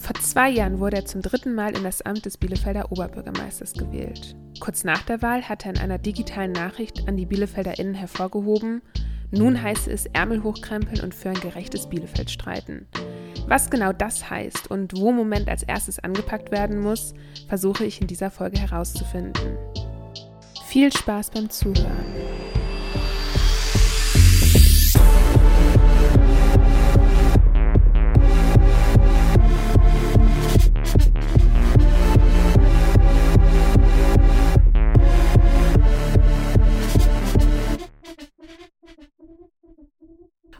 Vor zwei Jahren wurde er zum dritten Mal in das Amt des Bielefelder Oberbürgermeisters gewählt. Kurz nach der Wahl hat er in einer digitalen Nachricht an die BielefelderInnen hervorgehoben, nun heiße es Ärmel hochkrempeln und für ein gerechtes Bielefeld streiten. Was genau das heißt und wo Moment als erstes angepackt werden muss, versuche ich in dieser Folge herauszufinden. Viel Spaß beim Zuhören.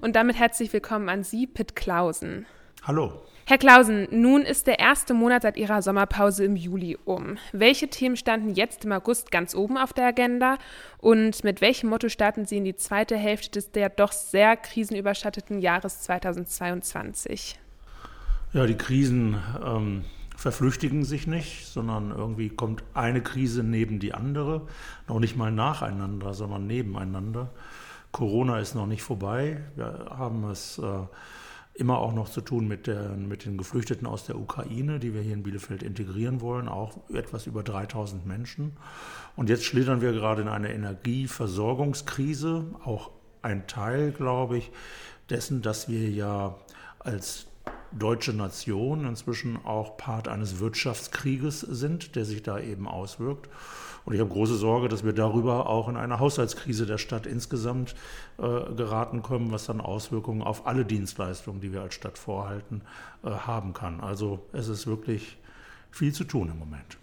Und damit herzlich willkommen an Sie, Pitt Klausen. Hallo. Herr Klausen, nun ist der erste Monat seit Ihrer Sommerpause im Juli um. Welche Themen standen jetzt im August ganz oben auf der Agenda und mit welchem Motto starten Sie in die zweite Hälfte des der doch sehr krisenüberschatteten Jahres 2022? Ja, die Krisen ähm, verflüchtigen sich nicht, sondern irgendwie kommt eine Krise neben die andere, noch nicht mal nacheinander, sondern nebeneinander. Corona ist noch nicht vorbei. Wir haben es äh, immer auch noch zu tun mit, der, mit den Geflüchteten aus der Ukraine, die wir hier in Bielefeld integrieren wollen, auch etwas über 3000 Menschen. Und jetzt schlittern wir gerade in eine Energieversorgungskrise, auch ein Teil, glaube ich, dessen, dass wir ja als deutsche Nation inzwischen auch Part eines Wirtschaftskrieges sind, der sich da eben auswirkt. Und ich habe große Sorge, dass wir darüber auch in eine Haushaltskrise der Stadt insgesamt äh, geraten können, was dann Auswirkungen auf alle Dienstleistungen, die wir als Stadt vorhalten, äh, haben kann. Also es ist wirklich viel zu tun im Moment.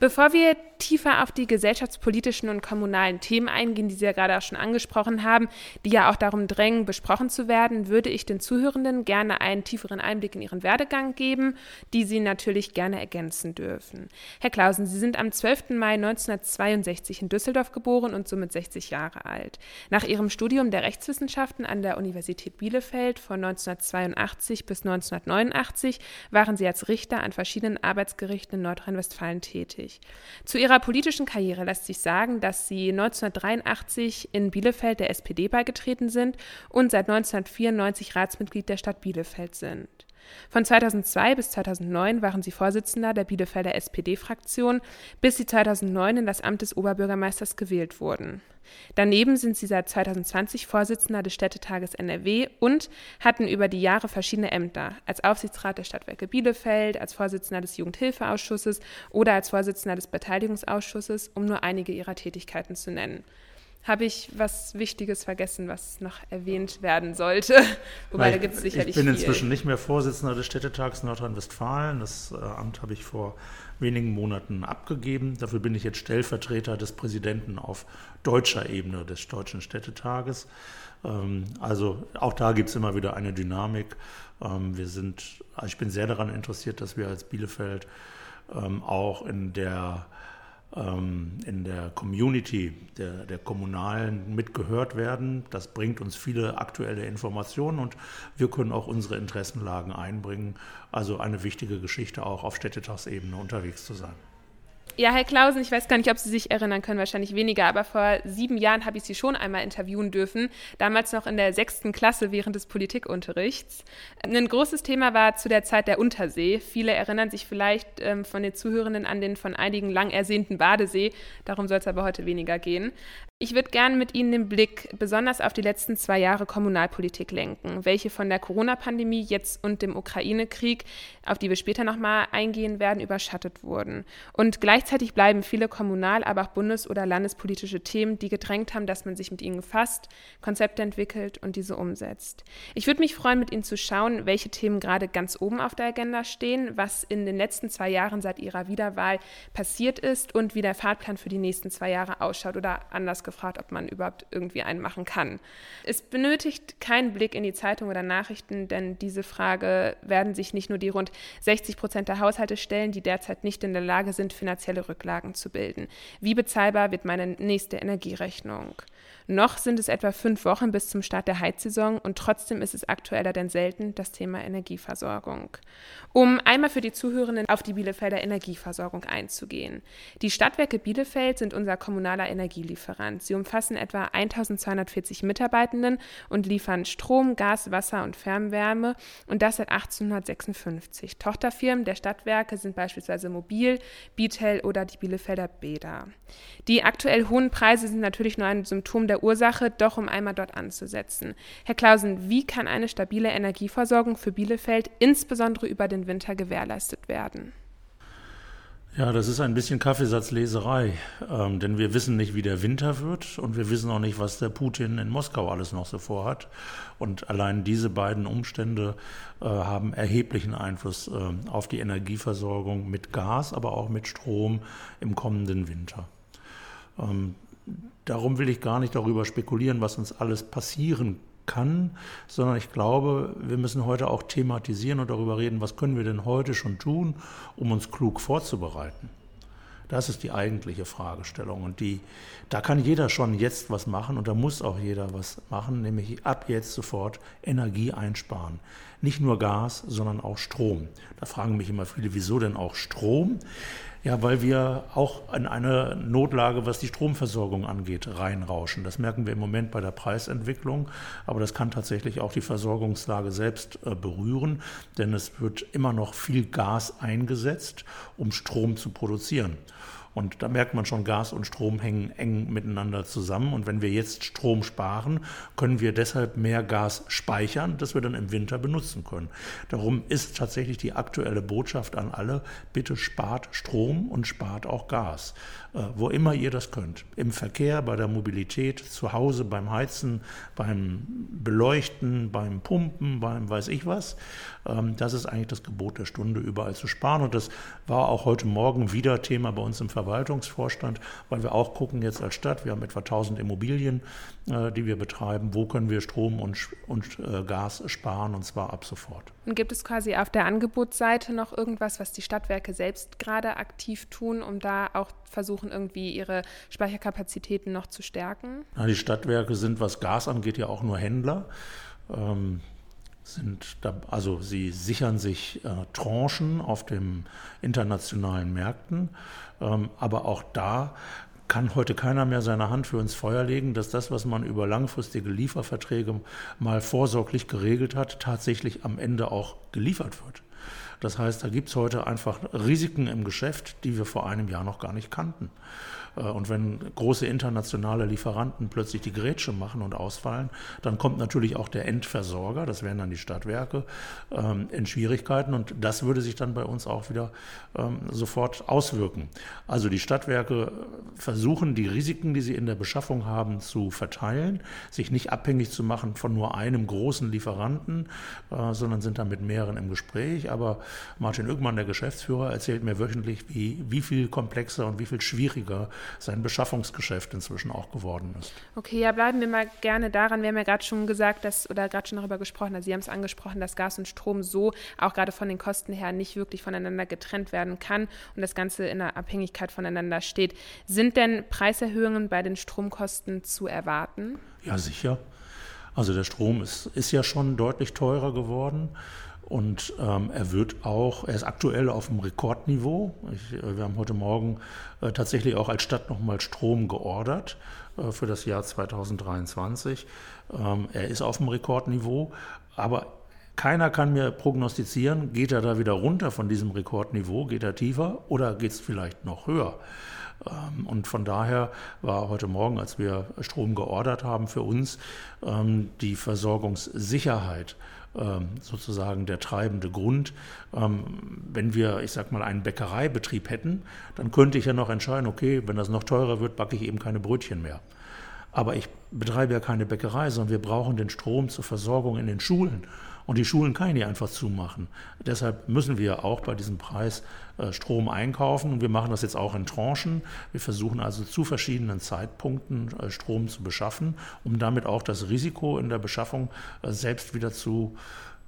Bevor wir tiefer auf die gesellschaftspolitischen und kommunalen Themen eingehen, die Sie ja gerade auch schon angesprochen haben, die ja auch darum drängen, besprochen zu werden, würde ich den Zuhörenden gerne einen tieferen Einblick in Ihren Werdegang geben, die Sie natürlich gerne ergänzen dürfen. Herr Klausen, Sie sind am 12. Mai 1962 in Düsseldorf geboren und somit 60 Jahre alt. Nach Ihrem Studium der Rechtswissenschaften an der Universität Bielefeld von 1982 bis 1989 waren Sie als Richter an verschiedenen Arbeitsgerichten in Nordrhein-Westfalen tätig wichtig. Zu ihrer politischen Karriere lässt sich sagen, dass sie 1983 in Bielefeld der SPD beigetreten sind und seit 1994 Ratsmitglied der Stadt Bielefeld sind. Von 2002 bis 2009 waren sie Vorsitzender der Bielefelder SPD-Fraktion, bis sie 2009 in das Amt des Oberbürgermeisters gewählt wurden. Daneben sind sie seit 2020 Vorsitzender des Städtetages NRW und hatten über die Jahre verschiedene Ämter, als Aufsichtsrat der Stadtwerke Bielefeld, als Vorsitzender des Jugendhilfeausschusses oder als Vorsitzender des Beteiligungsausschusses, um nur einige ihrer Tätigkeiten zu nennen habe ich was Wichtiges vergessen, was noch erwähnt werden sollte. Wobei, da gibt es sicherlich Ich bin inzwischen viel. nicht mehr Vorsitzender des Städtetags Nordrhein-Westfalen. Das äh, Amt habe ich vor wenigen Monaten abgegeben. Dafür bin ich jetzt Stellvertreter des Präsidenten auf deutscher Ebene des Deutschen Städtetages. Ähm, also auch da gibt es immer wieder eine Dynamik. Ähm, wir sind, ich bin sehr daran interessiert, dass wir als Bielefeld ähm, auch in der in der Community der, der Kommunalen mitgehört werden. Das bringt uns viele aktuelle Informationen und wir können auch unsere Interessenlagen einbringen. Also eine wichtige Geschichte auch auf Städtetagsebene unterwegs zu sein. Ja, Herr Klausen, ich weiß gar nicht, ob Sie sich erinnern können, wahrscheinlich weniger, aber vor sieben Jahren habe ich Sie schon einmal interviewen dürfen, damals noch in der sechsten Klasse während des Politikunterrichts. Ein großes Thema war zu der Zeit der Untersee. Viele erinnern sich vielleicht ähm, von den Zuhörenden an den von einigen lang ersehnten Badesee. Darum soll es aber heute weniger gehen. Ich würde gerne mit Ihnen den Blick besonders auf die letzten zwei Jahre Kommunalpolitik lenken, welche von der Corona-Pandemie jetzt und dem Ukraine-Krieg, auf die wir später nochmal eingehen werden, überschattet wurden. Und gleichzeitig bleiben viele kommunal-, aber auch bundes- oder landespolitische Themen, die gedrängt haben, dass man sich mit ihnen befasst, Konzepte entwickelt und diese umsetzt. Ich würde mich freuen, mit Ihnen zu schauen, welche Themen gerade ganz oben auf der Agenda stehen, was in den letzten zwei Jahren seit Ihrer Wiederwahl passiert ist und wie der Fahrplan für die nächsten zwei Jahre ausschaut oder anders gefragt, ob man überhaupt irgendwie einen machen kann. Es benötigt keinen Blick in die Zeitung oder Nachrichten, denn diese Frage werden sich nicht nur die rund 60 Prozent der Haushalte stellen, die derzeit nicht in der Lage sind, finanzielle finanzielle Rücklagen zu bilden. Wie bezahlbar wird meine nächste Energierechnung? Noch sind es etwa fünf Wochen bis zum Start der Heizsaison und trotzdem ist es aktueller denn selten das Thema Energieversorgung. Um einmal für die Zuhörenden auf die Bielefelder Energieversorgung einzugehen. Die Stadtwerke Bielefeld sind unser kommunaler Energielieferant. Sie umfassen etwa 1240 Mitarbeitenden und liefern Strom, Gas, Wasser und Fernwärme und das seit 1856. Tochterfirmen der Stadtwerke sind beispielsweise Mobil, Bitel oder die Bielefelder Bäder. Die aktuell hohen Preise sind natürlich nur ein Symptom der Ursache, doch um einmal dort anzusetzen. Herr Klausen, wie kann eine stabile Energieversorgung für Bielefeld insbesondere über den Winter gewährleistet werden? Ja, das ist ein bisschen Kaffeesatzleserei, ähm, denn wir wissen nicht, wie der Winter wird und wir wissen auch nicht, was der Putin in Moskau alles noch so vorhat. Und allein diese beiden Umstände äh, haben erheblichen Einfluss äh, auf die Energieversorgung mit Gas, aber auch mit Strom im kommenden Winter. Ähm, darum will ich gar nicht darüber spekulieren, was uns alles passieren kann, sondern ich glaube, wir müssen heute auch thematisieren und darüber reden, was können wir denn heute schon tun, um uns klug vorzubereiten. Das ist die eigentliche Fragestellung. Und die, da kann jeder schon jetzt was machen und da muss auch jeder was machen, nämlich ab jetzt sofort Energie einsparen. Nicht nur Gas, sondern auch Strom. Da fragen mich immer viele, wieso denn auch Strom? Ja, weil wir auch in eine Notlage, was die Stromversorgung angeht, reinrauschen. Das merken wir im Moment bei der Preisentwicklung, aber das kann tatsächlich auch die Versorgungslage selbst äh, berühren, denn es wird immer noch viel Gas eingesetzt, um Strom zu produzieren. Und da merkt man schon, Gas und Strom hängen eng miteinander zusammen. Und wenn wir jetzt Strom sparen, können wir deshalb mehr Gas speichern, das wir dann im Winter benutzen können. Darum ist tatsächlich die aktuelle Botschaft an alle, bitte spart Strom und spart auch Gas. Äh, wo immer ihr das könnt. Im Verkehr, bei der Mobilität, zu Hause, beim Heizen, beim Beleuchten, beim Pumpen, beim weiß ich was. Ähm, das ist eigentlich das Gebot der Stunde, überall zu sparen. Und das war auch heute Morgen wieder Thema bei uns im Verwaltungsvorstand, weil wir auch gucken jetzt als Stadt, wir haben etwa 1000 Immobilien, äh, die wir betreiben, wo können wir Strom und, und äh, Gas sparen und zwar ab sofort. Und gibt es quasi auf der Angebotsseite noch irgendwas, was die Stadtwerke selbst gerade aktiv tun, um da auch versuchen, irgendwie ihre Speicherkapazitäten noch zu stärken? Na, die Stadtwerke sind, was Gas angeht, ja auch nur Händler. Ähm, sind da, also sie sichern sich äh, Tranchen auf den internationalen Märkten, aber auch da kann heute keiner mehr seine Hand für ins Feuer legen, dass das, was man über langfristige Lieferverträge mal vorsorglich geregelt hat, tatsächlich am Ende auch geliefert wird. Das heißt, da gibt es heute einfach Risiken im Geschäft, die wir vor einem Jahr noch gar nicht kannten. Äh, und wenn große internationale Lieferanten plötzlich die Grätsche machen und ausfallen, dann kommt natürlich auch der Endversorger, das wären dann die Stadtwerke, ähm, in Schwierigkeiten und das würde sich dann bei uns auch wieder ähm, sofort auswirken. Also die Stadtwerke versuchen, die Risiken, die sie in der Beschaffung haben, zu verteilen, sich nicht abhängig zu machen von nur einem großen Lieferanten, äh, sondern sind dann mit mehreren im Gespräch. Aber Martin Oeckmann, der Geschäftsführer, erzählt mir wöchentlich, wie, wie viel komplexer und wie viel schwieriger sein Beschaffungsgeschäft inzwischen auch geworden ist. Okay, ja, bleiben wir mal gerne daran. Wir haben ja gerade schon gesagt, dass, oder gerade schon darüber gesprochen, also Sie haben es angesprochen, dass Gas und Strom so auch gerade von den Kosten her nicht wirklich voneinander getrennt werden kann und das Ganze in einer Abhängigkeit voneinander steht. Sind denn Preiserhöhungen bei den Stromkosten zu erwarten? Ja, sicher. Also der Strom ist, ist ja schon deutlich teurer geworden. Und ähm, er wird auch, er ist aktuell auf dem Rekordniveau. Ich, äh, wir haben heute Morgen äh, tatsächlich auch als Stadt nochmal Strom geordert äh, für das Jahr 2023. Ähm, er ist auf dem Rekordniveau, aber keiner kann mir prognostizieren, geht er da wieder runter von diesem Rekordniveau, geht er tiefer oder geht es vielleicht noch höher. Ähm, und von daher war heute Morgen, als wir Strom geordert haben, für uns ähm, die Versorgungssicherheit sozusagen der treibende Grund. Wenn wir, ich sag mal, einen Bäckereibetrieb hätten, dann könnte ich ja noch entscheiden, okay, wenn das noch teurer wird, backe ich eben keine Brötchen mehr. Aber ich betreibe ja keine Bäckerei, sondern wir brauchen den Strom zur Versorgung in den Schulen. Und die Schulen kann ich nicht einfach zumachen. Deshalb müssen wir auch bei diesem Preis Strom einkaufen. Und wir machen das jetzt auch in Tranchen. Wir versuchen also zu verschiedenen Zeitpunkten äh, Strom zu beschaffen, um damit auch das Risiko in der Beschaffung äh, selbst wieder zu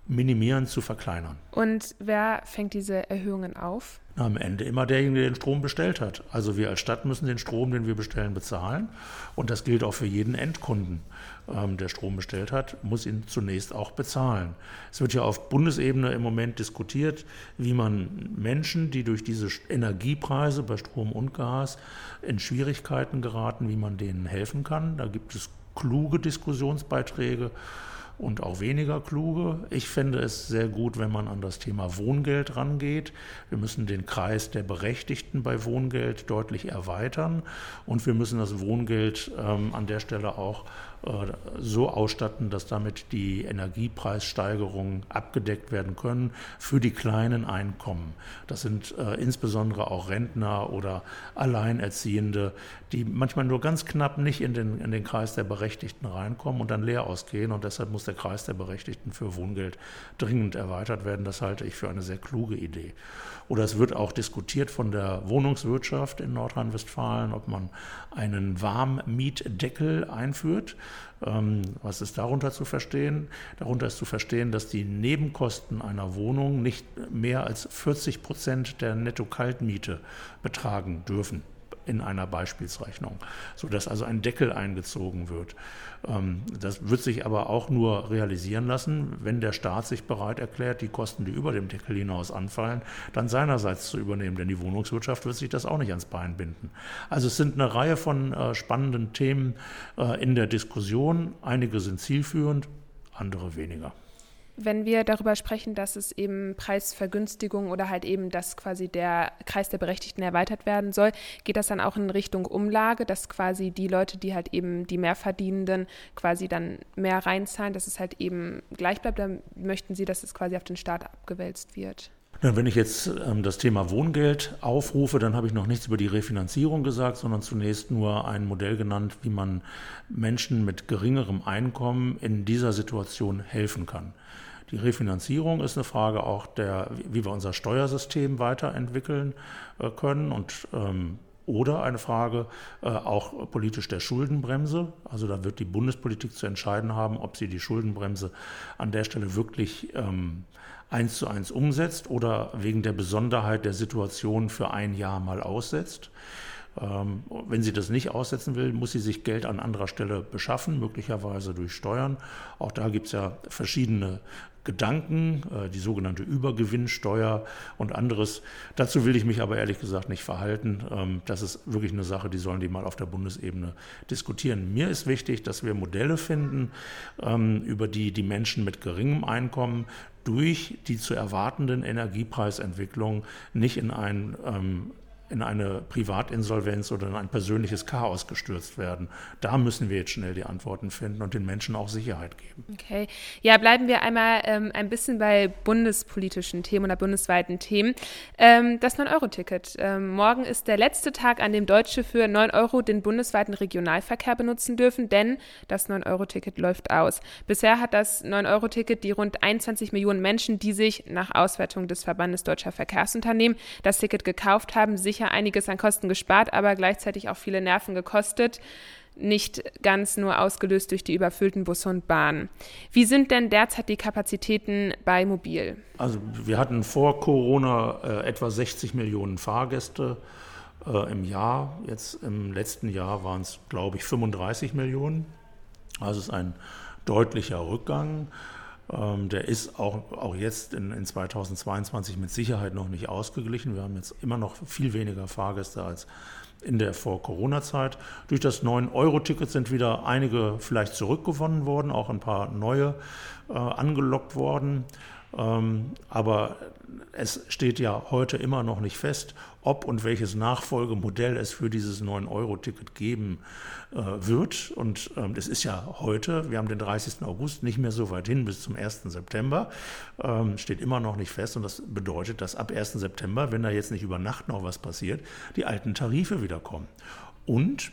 minimieren, zu verkleinern. Und wer fängt diese Erhöhungen auf? am Ende immer derjenige, der den Strom bestellt hat. Also wir als Stadt müssen den Strom, den wir bestellen, bezahlen. Und das gilt auch für jeden Endkunden, ähm, der Strom bestellt hat, muss ihn zunächst auch bezahlen. Es wird ja auf Bundesebene im Moment diskutiert, wie man Menschen, die durch diese Energiepreise bei Strom und Gas in Schwierigkeiten geraten, wie man denen helfen kann. Da gibt es kluge Diskussionsbeiträge und auch weniger kluge. Ich fände es sehr gut, wenn man an das Thema Wohngeld rangeht. Wir müssen den Kreis der Berechtigten bei Wohngeld deutlich erweitern und wir müssen das Wohngeld ähm, an der Stelle auch so ausstatten, dass damit die Energiepreissteigerungen abgedeckt werden können für die kleinen Einkommen. Das sind äh, insbesondere auch Rentner oder Alleinerziehende, die manchmal nur ganz knapp nicht in den, in den Kreis der Berechtigten reinkommen und dann leer ausgehen. Und deshalb muss der Kreis der Berechtigten für Wohngeld dringend erweitert werden. Das halte ich für eine sehr kluge Idee. Oder es wird auch diskutiert von der Wohnungswirtschaft in Nordrhein-Westfalen, ob man einen Warmmietdeckel einführt. Ähm, was ist darunter zu verstehen? Darunter ist zu verstehen, dass die Nebenkosten einer Wohnung nicht mehr als 40 Prozent der Netto-Kaltmiete betragen dürfen in einer Beispielsrechnung, sodass also ein Deckel eingezogen wird. Ähm, das wird sich aber auch nur realisieren lassen, wenn der Staat sich bereit erklärt, die Kosten, die über dem Deckel hinaus anfallen, dann seinerseits zu übernehmen. Denn die Wohnungswirtschaft wird sich das auch nicht ans Bein binden. Also es sind eine Reihe von äh, spannenden Themen äh, in der Diskussion. Einige sind zielführend, andere weniger. Wenn wir darüber sprechen, dass es eben Preisvergünstigung oder halt eben, dass quasi der Kreis der Berechtigten erweitert werden soll, geht das dann auch in Richtung Umlage, dass quasi die Leute, die halt eben die Mehrverdienenden quasi dann mehr reinzahlen, dass es halt eben gleich bleibt, dann möchten Sie, dass es quasi auf den Staat abgewälzt wird? Wenn ich jetzt ähm, das Thema Wohngeld aufrufe, dann habe ich noch nichts über die Refinanzierung gesagt, sondern zunächst nur ein Modell genannt, wie man Menschen mit geringerem Einkommen in dieser Situation helfen kann. Die Refinanzierung ist eine Frage auch der, wie wir unser Steuersystem weiterentwickeln äh, können und ähm, oder eine Frage äh, auch politisch der Schuldenbremse. Also da wird die Bundespolitik zu entscheiden haben, ob sie die Schuldenbremse an der Stelle wirklich ähm, eins zu eins umsetzt oder wegen der Besonderheit der Situation für ein Jahr mal aussetzt. Ähm, wenn sie das nicht aussetzen will, muss sie sich Geld an anderer Stelle beschaffen, möglicherweise durch Steuern. Auch da gibt es ja verschiedene Gedanken, äh, die sogenannte Übergewinnsteuer und anderes. Dazu will ich mich aber ehrlich gesagt nicht verhalten. Ähm, das ist wirklich eine Sache, die sollen die mal auf der Bundesebene diskutieren. Mir ist wichtig, dass wir Modelle finden, ähm, über die die Menschen mit geringem Einkommen durch die zu erwartenden Energiepreisentwicklungen nicht in ein ähm, in eine Privatinsolvenz oder in ein persönliches Chaos gestürzt werden. Da müssen wir jetzt schnell die Antworten finden und den Menschen auch Sicherheit geben. Okay. Ja, bleiben wir einmal ähm, ein bisschen bei bundespolitischen Themen oder bundesweiten Themen. Ähm, das 9-Euro-Ticket. Ähm, morgen ist der letzte Tag, an dem Deutsche für 9 Euro den bundesweiten Regionalverkehr benutzen dürfen, denn das 9-Euro-Ticket läuft aus. Bisher hat das 9-Euro-Ticket die rund 21 Millionen Menschen, die sich nach Auswertung des Verbandes Deutscher Verkehrsunternehmen das Ticket gekauft haben, sich sicher einiges an Kosten gespart, aber gleichzeitig auch viele Nerven gekostet. Nicht ganz nur ausgelöst durch die überfüllten Busse und Bahnen. Wie sind denn derzeit die Kapazitäten bei Mobil? Also wir hatten vor Corona äh, etwa 60 Millionen Fahrgäste äh, im Jahr. Jetzt im letzten Jahr waren es, glaube ich, 35 Millionen. Also es ist ein deutlicher Rückgang. Ähm, der ist auch, auch jetzt in, in 2022 mit Sicherheit noch nicht ausgeglichen. Wir haben jetzt immer noch viel weniger Fahrgäste als in der Vor-Corona-Zeit. Durch das 9-Euro-Ticket sind wieder einige vielleicht zurückgewonnen worden, auch ein paar neue äh, angelockt worden. Ähm, aber es steht ja heute immer noch nicht fest, ob und welches Nachfolgemodell es für dieses 9-Euro-Ticket geben äh, wird. Und ähm, es ist ja heute, wir haben den 30. August, nicht mehr so weit hin bis zum 1. September, ähm, steht immer noch nicht fest. Und das bedeutet, dass ab 1. September, wenn da jetzt nicht über Nacht noch was passiert, die alten Tarife wiederkommen. Und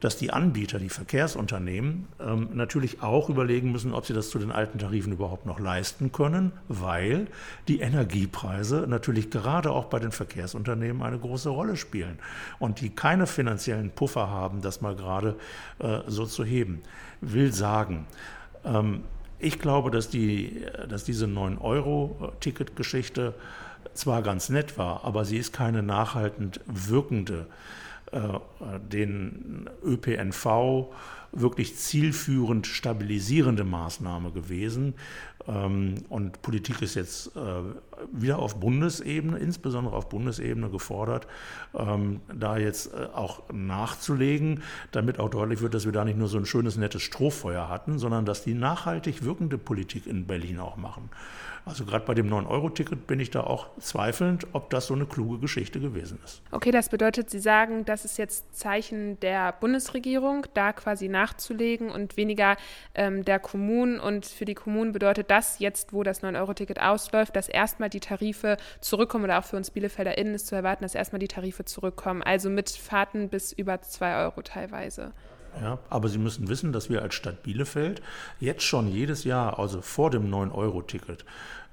dass die Anbieter, die Verkehrsunternehmen, ähm, natürlich auch überlegen müssen, ob sie das zu den alten Tarifen überhaupt noch leisten können, weil die Energiepreise natürlich gerade auch bei den Verkehrsunternehmen eine große Rolle spielen und die keine finanziellen Puffer haben, das mal gerade äh, so zu heben. Will sagen, ähm, ich glaube, dass, die, dass diese 9-Euro-Ticket-Geschichte zwar ganz nett war, aber sie ist keine nachhaltend wirkende, äh, den ÖPNV wirklich zielführend stabilisierende Maßnahme gewesen. Ähm, und Politik ist jetzt äh, wieder auf Bundesebene, insbesondere auf Bundesebene gefordert, ähm, da jetzt äh, auch nachzulegen, damit auch deutlich wird, dass wir da nicht nur so ein schönes, nettes Strohfeuer hatten, sondern dass die nachhaltig wirkende Politik in Berlin auch machen. Also gerade bei dem 9-Euro-Ticket bin ich da auch zweifelnd, ob das so eine kluge Geschichte gewesen ist. Okay, das bedeutet, Sie sagen, das ist jetzt Zeichen der Bundesregierung, da quasi nachzulegen und weniger ähm, der Kommunen. Und für die Kommunen bedeutet das jetzt, wo das 9-Euro-Ticket ausläuft, dass erstmal die Tarife zurückkommen oder auch für uns BielefelderInnen ist zu erwarten, dass erstmal die Tarife zurückkommen. Also mit Fahrten bis über 2 Euro teilweise. Ja, aber Sie müssen wissen, dass wir als Stadt Bielefeld jetzt schon jedes Jahr, also vor dem 9-Euro-Ticket,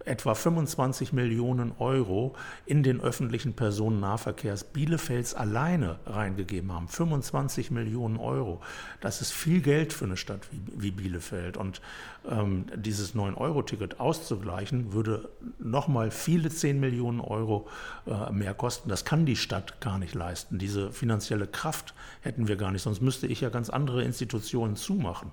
etwa 25 Millionen Euro in den öffentlichen Personennahverkehrs Bielefelds alleine reingegeben haben. 25 Millionen Euro. Das ist viel Geld für eine Stadt wie, wie Bielefeld. Und ähm, dieses 9-Euro-Ticket auszugleichen, würde nochmal viele 10 Millionen Euro äh, mehr kosten. Das kann die Stadt gar nicht leisten. Diese finanzielle Kraft hätten wir gar nicht. Sonst müsste ich ja ganz andere Institutionen zumachen.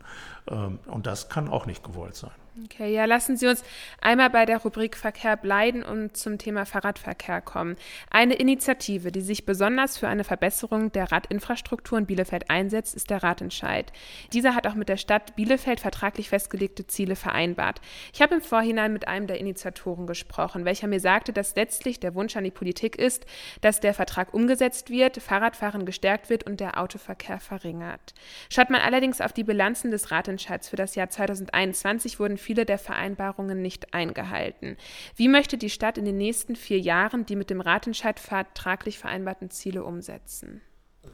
Ähm, und das kann auch nicht gewollt sein. Okay, ja, lassen Sie uns einmal bei der Rubrik Verkehr bleiben und zum Thema Fahrradverkehr kommen. Eine Initiative, die sich besonders für eine Verbesserung der Radinfrastruktur in Bielefeld einsetzt, ist der Radentscheid. Dieser hat auch mit der Stadt Bielefeld vertraglich festgelegte Ziele vereinbart. Ich habe im Vorhinein mit einem der Initiatoren gesprochen, welcher mir sagte, dass letztlich der Wunsch an die Politik ist, dass der Vertrag umgesetzt wird, Fahrradfahren gestärkt wird und der Autoverkehr verringert. Schaut man allerdings auf die Bilanzen des Radentscheids für das Jahr 2021, wurden viele der Vereinbarungen nicht eingehalten. Wie möchte die Stadt in den nächsten vier Jahren die mit dem Ratentscheid vertraglich vereinbarten Ziele umsetzen?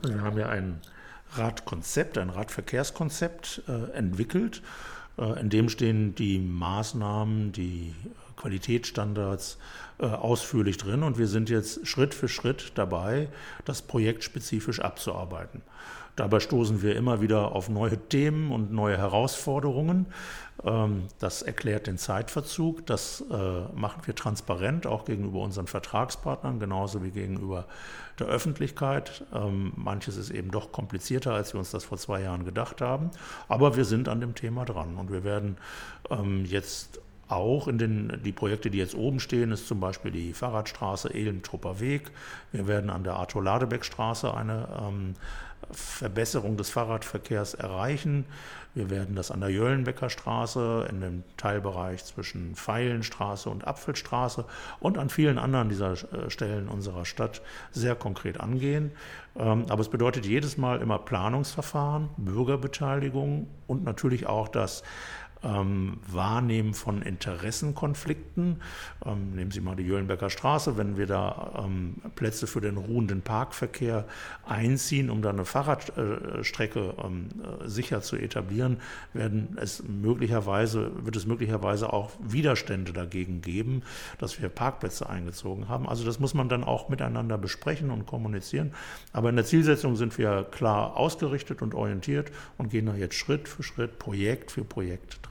Wir haben ja ein Radkonzept, ein Radverkehrskonzept äh, entwickelt. Äh, in dem stehen die Maßnahmen, die Qualitätsstandards äh, ausführlich drin und wir sind jetzt Schritt für Schritt dabei, das Projekt spezifisch abzuarbeiten. Dabei stoßen wir immer wieder auf neue Themen und neue Herausforderungen. Ähm, das erklärt den Zeitverzug. Das äh, machen wir transparent, auch gegenüber unseren Vertragspartnern, genauso wie gegenüber der Öffentlichkeit. Ähm, manches ist eben doch komplizierter, als wir uns das vor zwei Jahren gedacht haben. Aber wir sind an dem Thema dran und wir werden ähm, jetzt auch in den die Projekte, die jetzt oben stehen, ist zum Beispiel die Fahrradstraße Ehlen-Trupper Weg. Wir werden an der Arthur-Ladebeck-Straße eine ähm, Verbesserung des Fahrradverkehrs erreichen. Wir werden das an der Jöllenbecker Straße, in dem Teilbereich zwischen Feilenstraße und Apfelstraße und an vielen anderen dieser äh, Stellen unserer Stadt sehr konkret angehen. Ähm, aber es bedeutet jedes Mal immer Planungsverfahren, Bürgerbeteiligung und natürlich auch das ähm, Wahrnehmen von Interessenkonflikten. Ähm, nehmen Sie mal die Jöhlenbecker Straße, wenn wir da ähm, Plätze für den ruhenden Parkverkehr einziehen, um da eine Fahrradstrecke ähm, äh, sicher zu etablieren, werden es möglicherweise, wird es möglicherweise auch Widerstände dagegen geben, dass wir Parkplätze eingezogen haben. Also das muss man dann auch miteinander besprechen und kommunizieren. Aber in der Zielsetzung sind wir klar ausgerichtet und orientiert und gehen da jetzt Schritt für Schritt, Projekt für Projekt dran.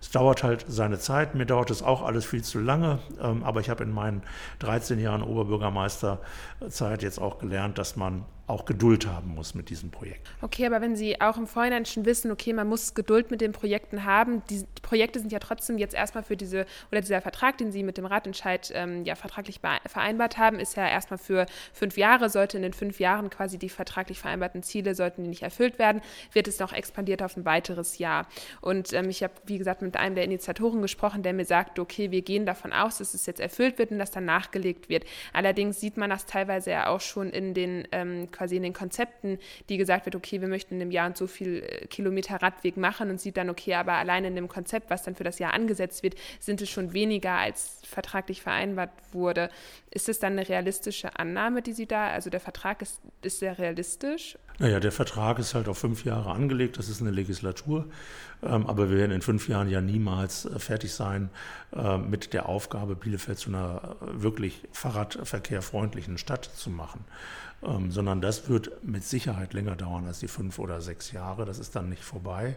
Es dauert halt seine Zeit. Mir dauert es auch alles viel zu lange. Ähm, aber ich habe in meinen 13 Jahren Oberbürgermeisterzeit jetzt auch gelernt, dass man auch Geduld haben muss mit diesem Projekt. Okay, aber wenn Sie auch im Vorhinein schon wissen, okay, man muss Geduld mit den Projekten haben, die, Projekte sind ja trotzdem jetzt erstmal für diese, oder dieser Vertrag, den Sie mit dem Ratentscheid ähm, ja vertraglich vereinbart haben, ist ja erstmal für fünf Jahre, sollte in den fünf Jahren quasi die vertraglich vereinbarten Ziele, sollten die nicht erfüllt werden, wird es noch expandiert auf ein weiteres Jahr. Und ähm, ich habe, wie gesagt, mit einem der Initiatoren gesprochen, der mir sagte, okay, wir gehen davon aus, dass es jetzt erfüllt wird und dass dann nachgelegt wird. Allerdings sieht man das teilweise ja auch schon in den ähm, quasi in den Konzepten, die gesagt wird, okay, wir möchten in einem Jahr und so viel äh, Kilometer Radweg machen und sieht dann, okay, aber allein in dem Konzept, was dann für das Jahr angesetzt wird, sind es schon weniger, als vertraglich vereinbart wurde. Ist es dann eine realistische Annahme, die Sie da, also der Vertrag ist, ist sehr realistisch? Naja, der Vertrag ist halt auf fünf Jahre angelegt, das ist eine Legislatur, ähm, aber wir werden in fünf Jahren ja niemals äh, fertig sein äh, mit der Aufgabe, Bielefeld zu einer wirklich fahrradverkehrfreundlichen Stadt zu machen ähm, sondern das wird mit Sicherheit länger dauern als die fünf oder sechs Jahre. Das ist dann nicht vorbei.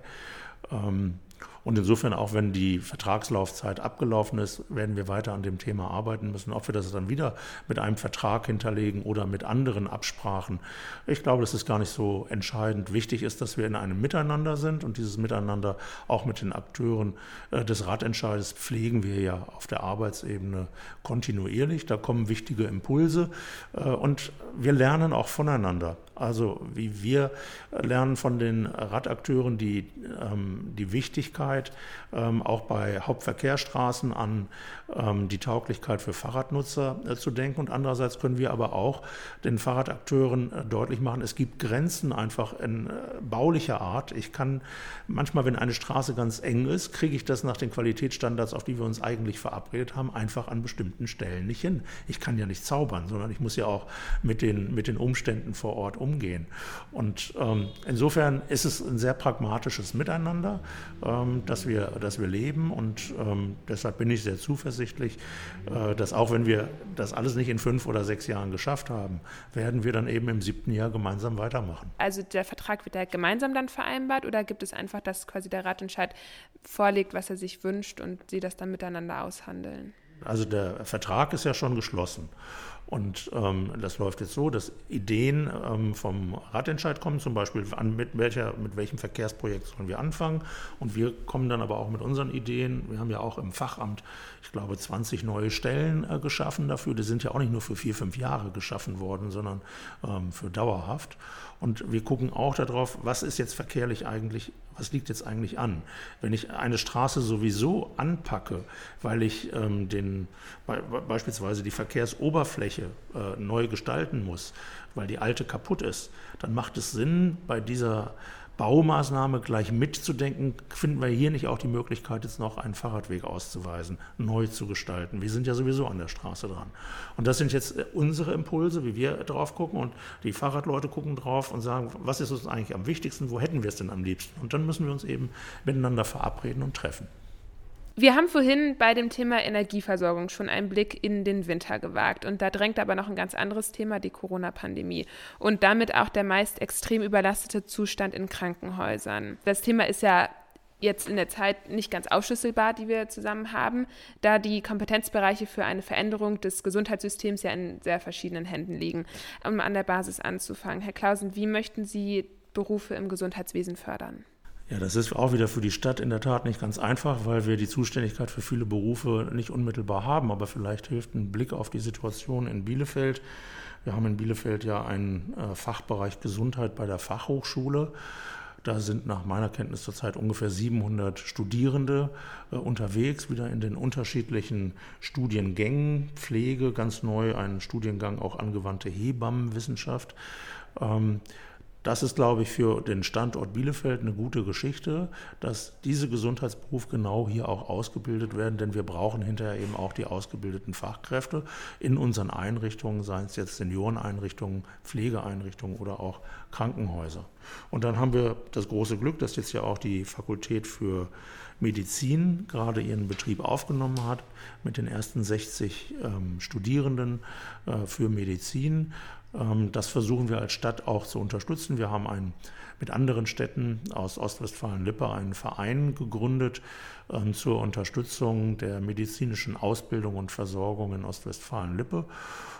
Ähm, Und insofern, auch wenn die Vertragslaufzeit abgelaufen ist, werden wir weiter an dem Thema arbeiten müssen. Ob wir das dann wieder mit einem Vertrag hinterlegen oder mit anderen Absprachen, ich glaube, das ist gar nicht so entscheidend. Wichtig ist, dass wir in einem Miteinander sind und dieses Miteinander auch mit den Akteuren äh, des Ratentscheides pflegen wir ja auf der Arbeitsebene kontinuierlich. Da kommen wichtige Impulse äh, und wir lernen auch voneinander. Also wie wir lernen von den Radakteuren die, ähm, die Wichtigkeit ähm, auch bei Hauptverkehrsstraßen an ähm, die Tauglichkeit für Fahrradnutzer äh, zu denken. Und andererseits können wir aber auch den Fahrradakteuren äh, deutlich machen, es gibt Grenzen einfach in äh, baulicher Art. Ich kann manchmal, wenn eine Straße ganz eng ist, kriege ich das nach den Qualitätsstandards, auf die wir uns eigentlich verabredet haben, einfach an bestimmten Stellen nicht hin. Ich kann ja nicht zaubern, sondern ich muss ja auch mit den, mit den Umständen vor Ort umgehen umgehen. Und ähm, insofern ist es ein sehr pragmatisches Miteinander, ähm, dass, wir, dass wir leben. Und ähm, deshalb bin ich sehr zuversichtlich, äh, dass auch wenn wir das alles nicht in fünf oder sechs Jahren geschafft haben, werden wir dann eben im siebten Jahr gemeinsam weitermachen. Also der Vertrag wird da gemeinsam dann vereinbart oder gibt es einfach, dass quasi der Ratentscheid vorlegt, was er sich wünscht und sie das dann miteinander aushandeln? Also der Vertrag ist ja schon geschlossen. Und ähm, das läuft jetzt so, dass Ideen ähm, vom Ratentscheid kommen, zum Beispiel an, mit, welcher, mit welchem Verkehrsprojekt sollen wir anfangen. Und wir kommen dann aber auch mit unseren Ideen. Wir haben ja auch im Fachamt, ich glaube, 20 neue Stellen äh, geschaffen dafür. Die sind ja auch nicht nur für vier, fünf Jahre geschaffen worden, sondern ähm, für dauerhaft. Und wir gucken auch darauf, was ist jetzt verkehrlich eigentlich, was liegt jetzt eigentlich an. Wenn ich eine Straße sowieso anpacke, weil ich ähm, den, be beispielsweise die Verkehrsoberfläche äh, neu gestalten muss, weil die alte kaputt ist, dann macht es Sinn, bei dieser Baumaßnahme gleich mitzudenken, finden wir hier nicht auch die Möglichkeit, jetzt noch einen Fahrradweg auszuweisen, neu zu gestalten. Wir sind ja sowieso an der Straße dran. Und das sind jetzt äh, unsere Impulse, wie wir drauf gucken. Und die Fahrradleute gucken drauf und sagen, was ist uns eigentlich am wichtigsten, wo hätten wir es denn am liebsten? Und dann müssen wir uns eben miteinander verabreden und treffen. Wir haben vorhin bei dem Thema Energieversorgung schon einen Blick in den Winter gewagt. Und da drängt aber noch ein ganz anderes Thema, die Corona-Pandemie. Und damit auch der meist extrem überlastete Zustand in Krankenhäusern. Das Thema ist ja jetzt in der Zeit nicht ganz aufschlüsselbar, die wir zusammen haben, da die Kompetenzbereiche für eine Veränderung des Gesundheitssystems ja in sehr verschiedenen Händen liegen. Um an der Basis anzufangen, Herr Klausen, wie möchten Sie Berufe im Gesundheitswesen fördern? Ja, das ist auch wieder für die Stadt in der Tat nicht ganz einfach, weil wir die Zuständigkeit für viele Berufe nicht unmittelbar haben. Aber vielleicht hilft ein Blick auf die Situation in Bielefeld. Wir haben in Bielefeld ja einen äh, Fachbereich Gesundheit bei der Fachhochschule. Da sind nach meiner Kenntnis zurzeit ungefähr 700 Studierende äh, unterwegs, wieder in den unterschiedlichen Studiengängen. Pflege, ganz neu, ein Studiengang auch angewandte Hebammenwissenschaft. Ähm, das ist, glaube ich, für den Standort Bielefeld eine gute Geschichte, dass diese Gesundheitsberufe genau hier auch ausgebildet werden, denn wir brauchen hinterher eben auch die ausgebildeten Fachkräfte in unseren Einrichtungen, seien es jetzt Senioreneinrichtungen, Pflegeeinrichtungen oder auch Krankenhäuser. Und dann haben wir das große Glück, dass jetzt ja auch die Fakultät für Medizin gerade ihren Betrieb aufgenommen hat mit den ersten 60 ähm, Studierenden äh, für Medizin. Ähm, das versuchen wir als Stadt auch zu unterstützen. Wir haben einen, mit anderen Städten aus Ostwestfalen-Lippe einen Verein gegründet ähm, zur Unterstützung der medizinischen Ausbildung und Versorgung in Ostwestfalen-Lippe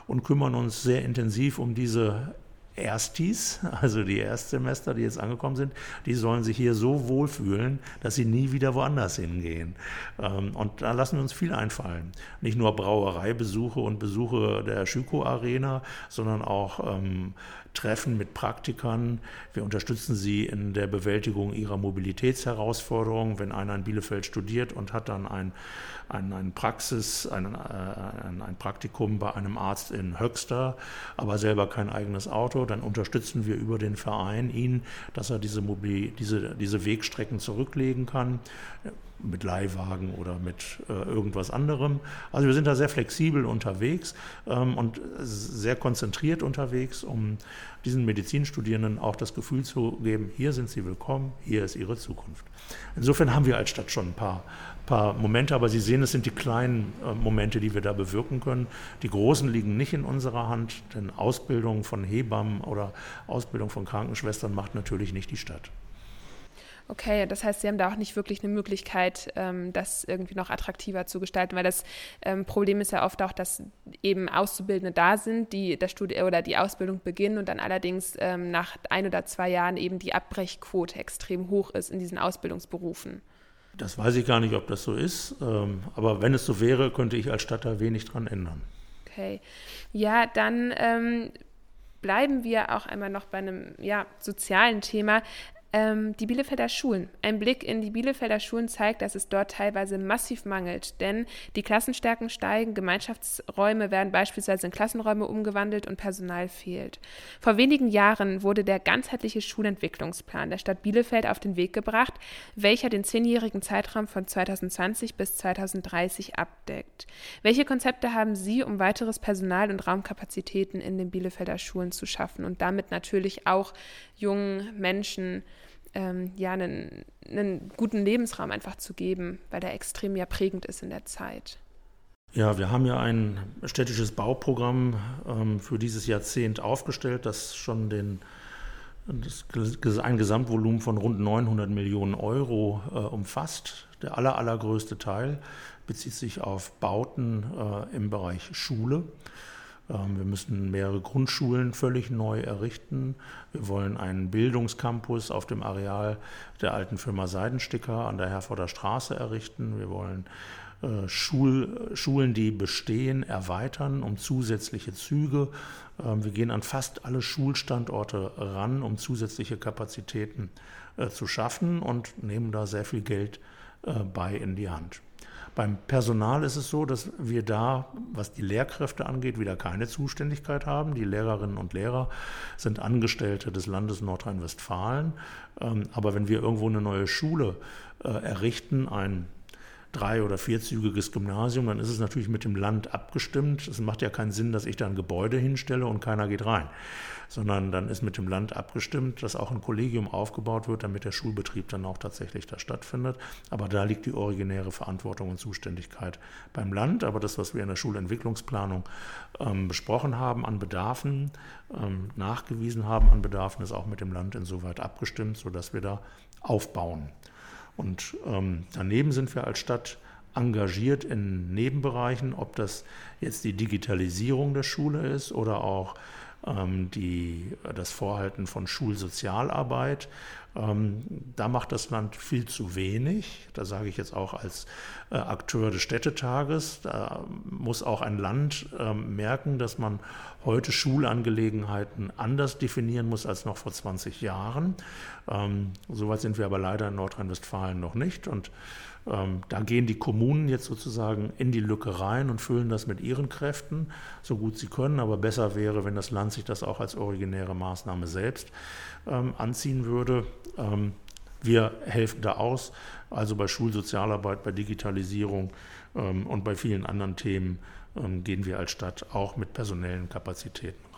und kümmern uns sehr intensiv um diese Erstis, also die Erstsemester, die jetzt angekommen sind, die sollen sich hier so wohlfühlen, dass sie nie wieder woanders hingehen. Ähm, und da lassen wir uns viel einfallen. Nicht nur Brauereibesuche und Besuche der Schüko-Arena, sondern auch ähm, Treffen mit Praktikern. Wir unterstützen sie in der Bewältigung ihrer Mobilitätsherausforderungen. Wenn einer in Bielefeld studiert und hat dann ein, ein, ein Praxis, ein, ein, ein Praktikum bei einem Arzt in Höxter, aber selber kein eigenes Auto, dann unterstützen wir über den Verein ihn, dass er diese, Mobil diese, diese Wegstrecken zurücklegen kann mit Leihwagen oder mit äh, irgendwas anderem. Also wir sind da sehr flexibel unterwegs ähm, und sehr konzentriert unterwegs, um diesen Medizinstudierenden auch das Gefühl zu geben, hier sind sie willkommen, hier ist ihre Zukunft. Insofern haben wir als Stadt schon ein paar, paar Momente, aber Sie sehen, es sind die kleinen äh, Momente, die wir da bewirken können. Die großen liegen nicht in unserer Hand, denn Ausbildung von Hebammen oder Ausbildung von Krankenschwestern macht natürlich nicht die Stadt. Okay, das heißt, Sie haben da auch nicht wirklich eine Möglichkeit, ähm, das irgendwie noch attraktiver zu gestalten, weil das ähm, Problem ist ja oft auch, dass eben Auszubildende da sind, die das Studium oder die Ausbildung beginnen und dann allerdings ähm, nach ein oder zwei Jahren eben die Abbrechquote extrem hoch ist in diesen Ausbildungsberufen. Das weiß ich gar nicht, ob das so ist, ähm, aber wenn es so wäre, könnte ich als Stadt da wenig dran ändern. Okay, ja, dann ähm, bleiben wir auch einmal noch bei einem ja, sozialen Thema. Ähm, die Bielefelder Schulen. Ein Blick in die Bielefelder Schulen zeigt, dass es dort teilweise massiv mangelt, denn die Klassenstärken steigen, Gemeinschaftsräume werden beispielsweise in Klassenräume umgewandelt und Personal fehlt. Vor wenigen Jahren wurde der ganzheitliche Schulentwicklungsplan der Stadt Bielefeld auf den Weg gebracht, welcher den zehnjährigen Zeitraum von 2020 bis 2030 abdeckt. Welche Konzepte haben Sie, um weiteres Personal und Raumkapazitäten in den Bielefelder Schulen zu schaffen und damit natürlich auch jungen Menschen ähm, ja, einen, einen guten Lebensraum einfach zu geben, weil der extrem ja prägend ist in der Zeit. Ja, wir haben ja ein städtisches Bauprogramm ähm, für dieses Jahrzehnt aufgestellt, das schon den, das, ein Gesamtvolumen von rund 900 Millionen Euro äh, umfasst. Der aller, allergrößte Teil bezieht sich auf Bauten äh, im Bereich Schule. Ähm, wir müssen mehrere Grundschulen völlig neu errichten. Wir wollen einen Bildungscampus auf dem Areal der alten Firma Seidensticker an der Herforder Straße errichten. Wir wollen äh, Schul, Schulen, die bestehen, erweitern um zusätzliche Züge. Ähm, wir gehen an fast alle Schulstandorte ran, um zusätzliche Kapazitäten äh, zu schaffen und nehmen da sehr viel Geld äh, bei in die Hand. Beim Personal ist es so, dass wir da, was die Lehrkräfte angeht, wieder keine Zuständigkeit haben. Die Lehrerinnen und Lehrer sind Angestellte des Landes Nordrhein-Westfalen. Ähm, aber wenn wir irgendwo eine neue Schule äh, errichten, ein drei- oder vierzügiges Gymnasium, dann ist es natürlich mit dem Land abgestimmt. Es macht ja keinen Sinn, dass ich da ein Gebäude hinstelle und keiner geht rein, sondern dann ist mit dem Land abgestimmt, dass auch ein Kollegium aufgebaut wird, damit der Schulbetrieb dann auch tatsächlich da stattfindet. Aber da liegt die originäre Verantwortung und Zuständigkeit beim Land. Aber das, was wir in der Schulentwicklungsplanung ähm, besprochen haben an Bedarfen, ähm, nachgewiesen haben an Bedarfen, ist auch mit dem Land insoweit abgestimmt, sodass wir da aufbauen. Und ähm, daneben sind wir als Stadt engagiert in Nebenbereichen, ob das jetzt die Digitalisierung der Schule ist oder auch die, das Vorhalten von Schulsozialarbeit. Ähm, da macht das Land viel zu wenig. Da sage ich jetzt auch als äh, Akteur des Städtetages. Da muss auch ein Land ähm, merken, dass man heute Schulangelegenheiten anders definieren muss als noch vor 20 Jahren. Ähm, Soweit sind wir aber leider in Nordrhein-Westfalen noch nicht. Und ähm, da gehen die Kommunen jetzt sozusagen in die Lücke rein und füllen das mit ihren Kräften, so gut sie können. Aber besser wäre, wenn das Land sich das auch als originäre Maßnahme selbst ähm, anziehen würde. Ähm, wir helfen da aus, also bei Schulsozialarbeit, bei Digitalisierung ähm, und bei vielen anderen Themen ähm, gehen wir als Stadt auch mit personellen Kapazitäten.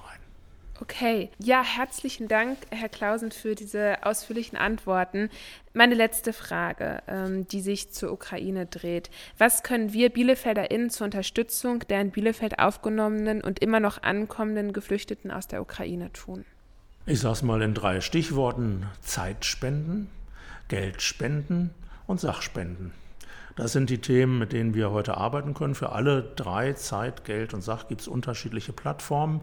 Okay, ja, herzlichen Dank, Herr Klausen, für diese ausführlichen Antworten. Meine letzte Frage, ähm, die sich zur Ukraine dreht. Was können wir BielefelderInnen zur Unterstützung der in Bielefeld aufgenommenen und immer noch ankommenden Geflüchteten aus der Ukraine tun? Ich sage es mal in drei Stichworten. Zeit spenden, Geld spenden und Sachspenden. Das sind die Themen, mit denen wir heute arbeiten können. Für alle drei, Zeit, Geld und Sach, gibt es unterschiedliche Plattformen.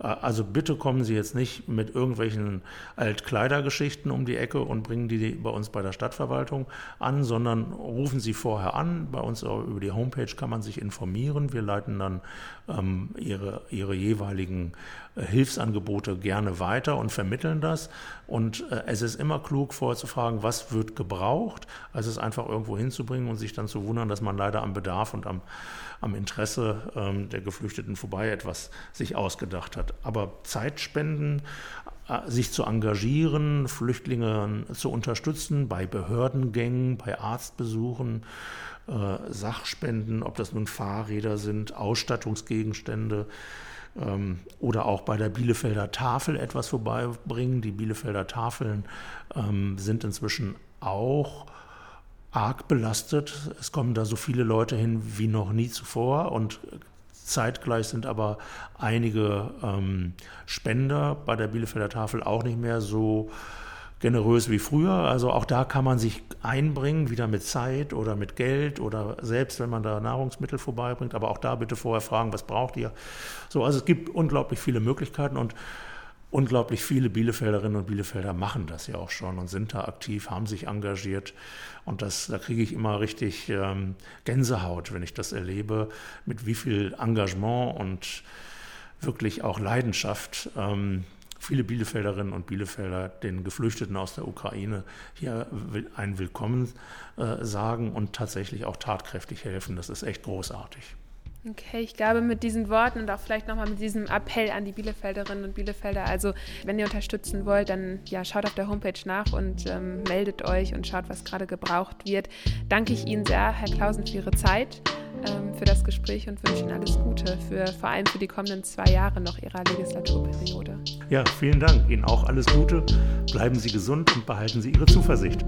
Äh, also bitte kommen Sie jetzt nicht mit irgendwelchen Altkleidergeschichten um die Ecke und bringen die bei uns bei der Stadtverwaltung an, sondern rufen Sie vorher an. Bei uns über die Homepage kann man sich informieren. Wir leiten dann ähm, ihre, ihre jeweiligen Hilfsangebote gerne weiter und vermitteln das. Und äh, es ist immer klug, vorher zu fragen, was wird gebraucht, als es einfach irgendwo hinzubringen und sich dann zu wundern, dass man leider am Bedarf und am, am Interesse ähm, der Geflüchteten vorbei etwas sich ausgedacht hat. Aber Zeitspenden, äh, sich zu engagieren, Flüchtlinge zu unterstützen bei Behördengängen, bei Arztbesuchen, äh, Sachspenden, ob das nun Fahrräder sind, Ausstattungsgegenstände ähm, oder auch bei der Bielefelder Tafel etwas vorbeibringen. Die Bielefelder Tafeln ähm, sind inzwischen auch arg belastet. Es kommen da so viele Leute hin wie noch nie zuvor und zeitgleich sind aber einige ähm, Spender bei der Bielefelder Tafel auch nicht mehr so generös wie früher. Also auch da kann man sich einbringen, wieder mit Zeit oder mit Geld oder selbst, wenn man da Nahrungsmittel vorbeibringt. Aber auch da bitte vorher fragen, was braucht ihr? So, also es gibt unglaublich viele Möglichkeiten und unglaublich viele Bielefelderinnen und Bielefelder machen das ja auch schon und sind da aktiv, haben sich engagiert. Und das, da kriege ich immer richtig ähm, Gänsehaut, wenn ich das erlebe, mit wie viel Engagement und wirklich auch Leidenschaft ähm, viele Bielefelderinnen und Bielefelder den Geflüchteten aus der Ukraine hier ein Willkommen äh, sagen und tatsächlich auch tatkräftig helfen. Das ist echt großartig. Okay, ich glaube mit diesen Worten und auch vielleicht nochmal mit diesem Appell an die Bielefelderinnen und Bielefelder, also wenn ihr unterstützen wollt, dann ja, schaut auf der Homepage nach und ähm, meldet euch und schaut, was gerade gebraucht wird. Danke ich Ihnen sehr, Herr Klausen, für Ihre Zeit, ähm, für das Gespräch und wünsche Ihnen alles Gute, für, vor allem für die kommenden zwei Jahre noch Ihrer Legislaturperiode. Ja, vielen Dank. Ihnen auch alles Gute. Bleiben Sie gesund und behalten Sie Ihre Zuversicht.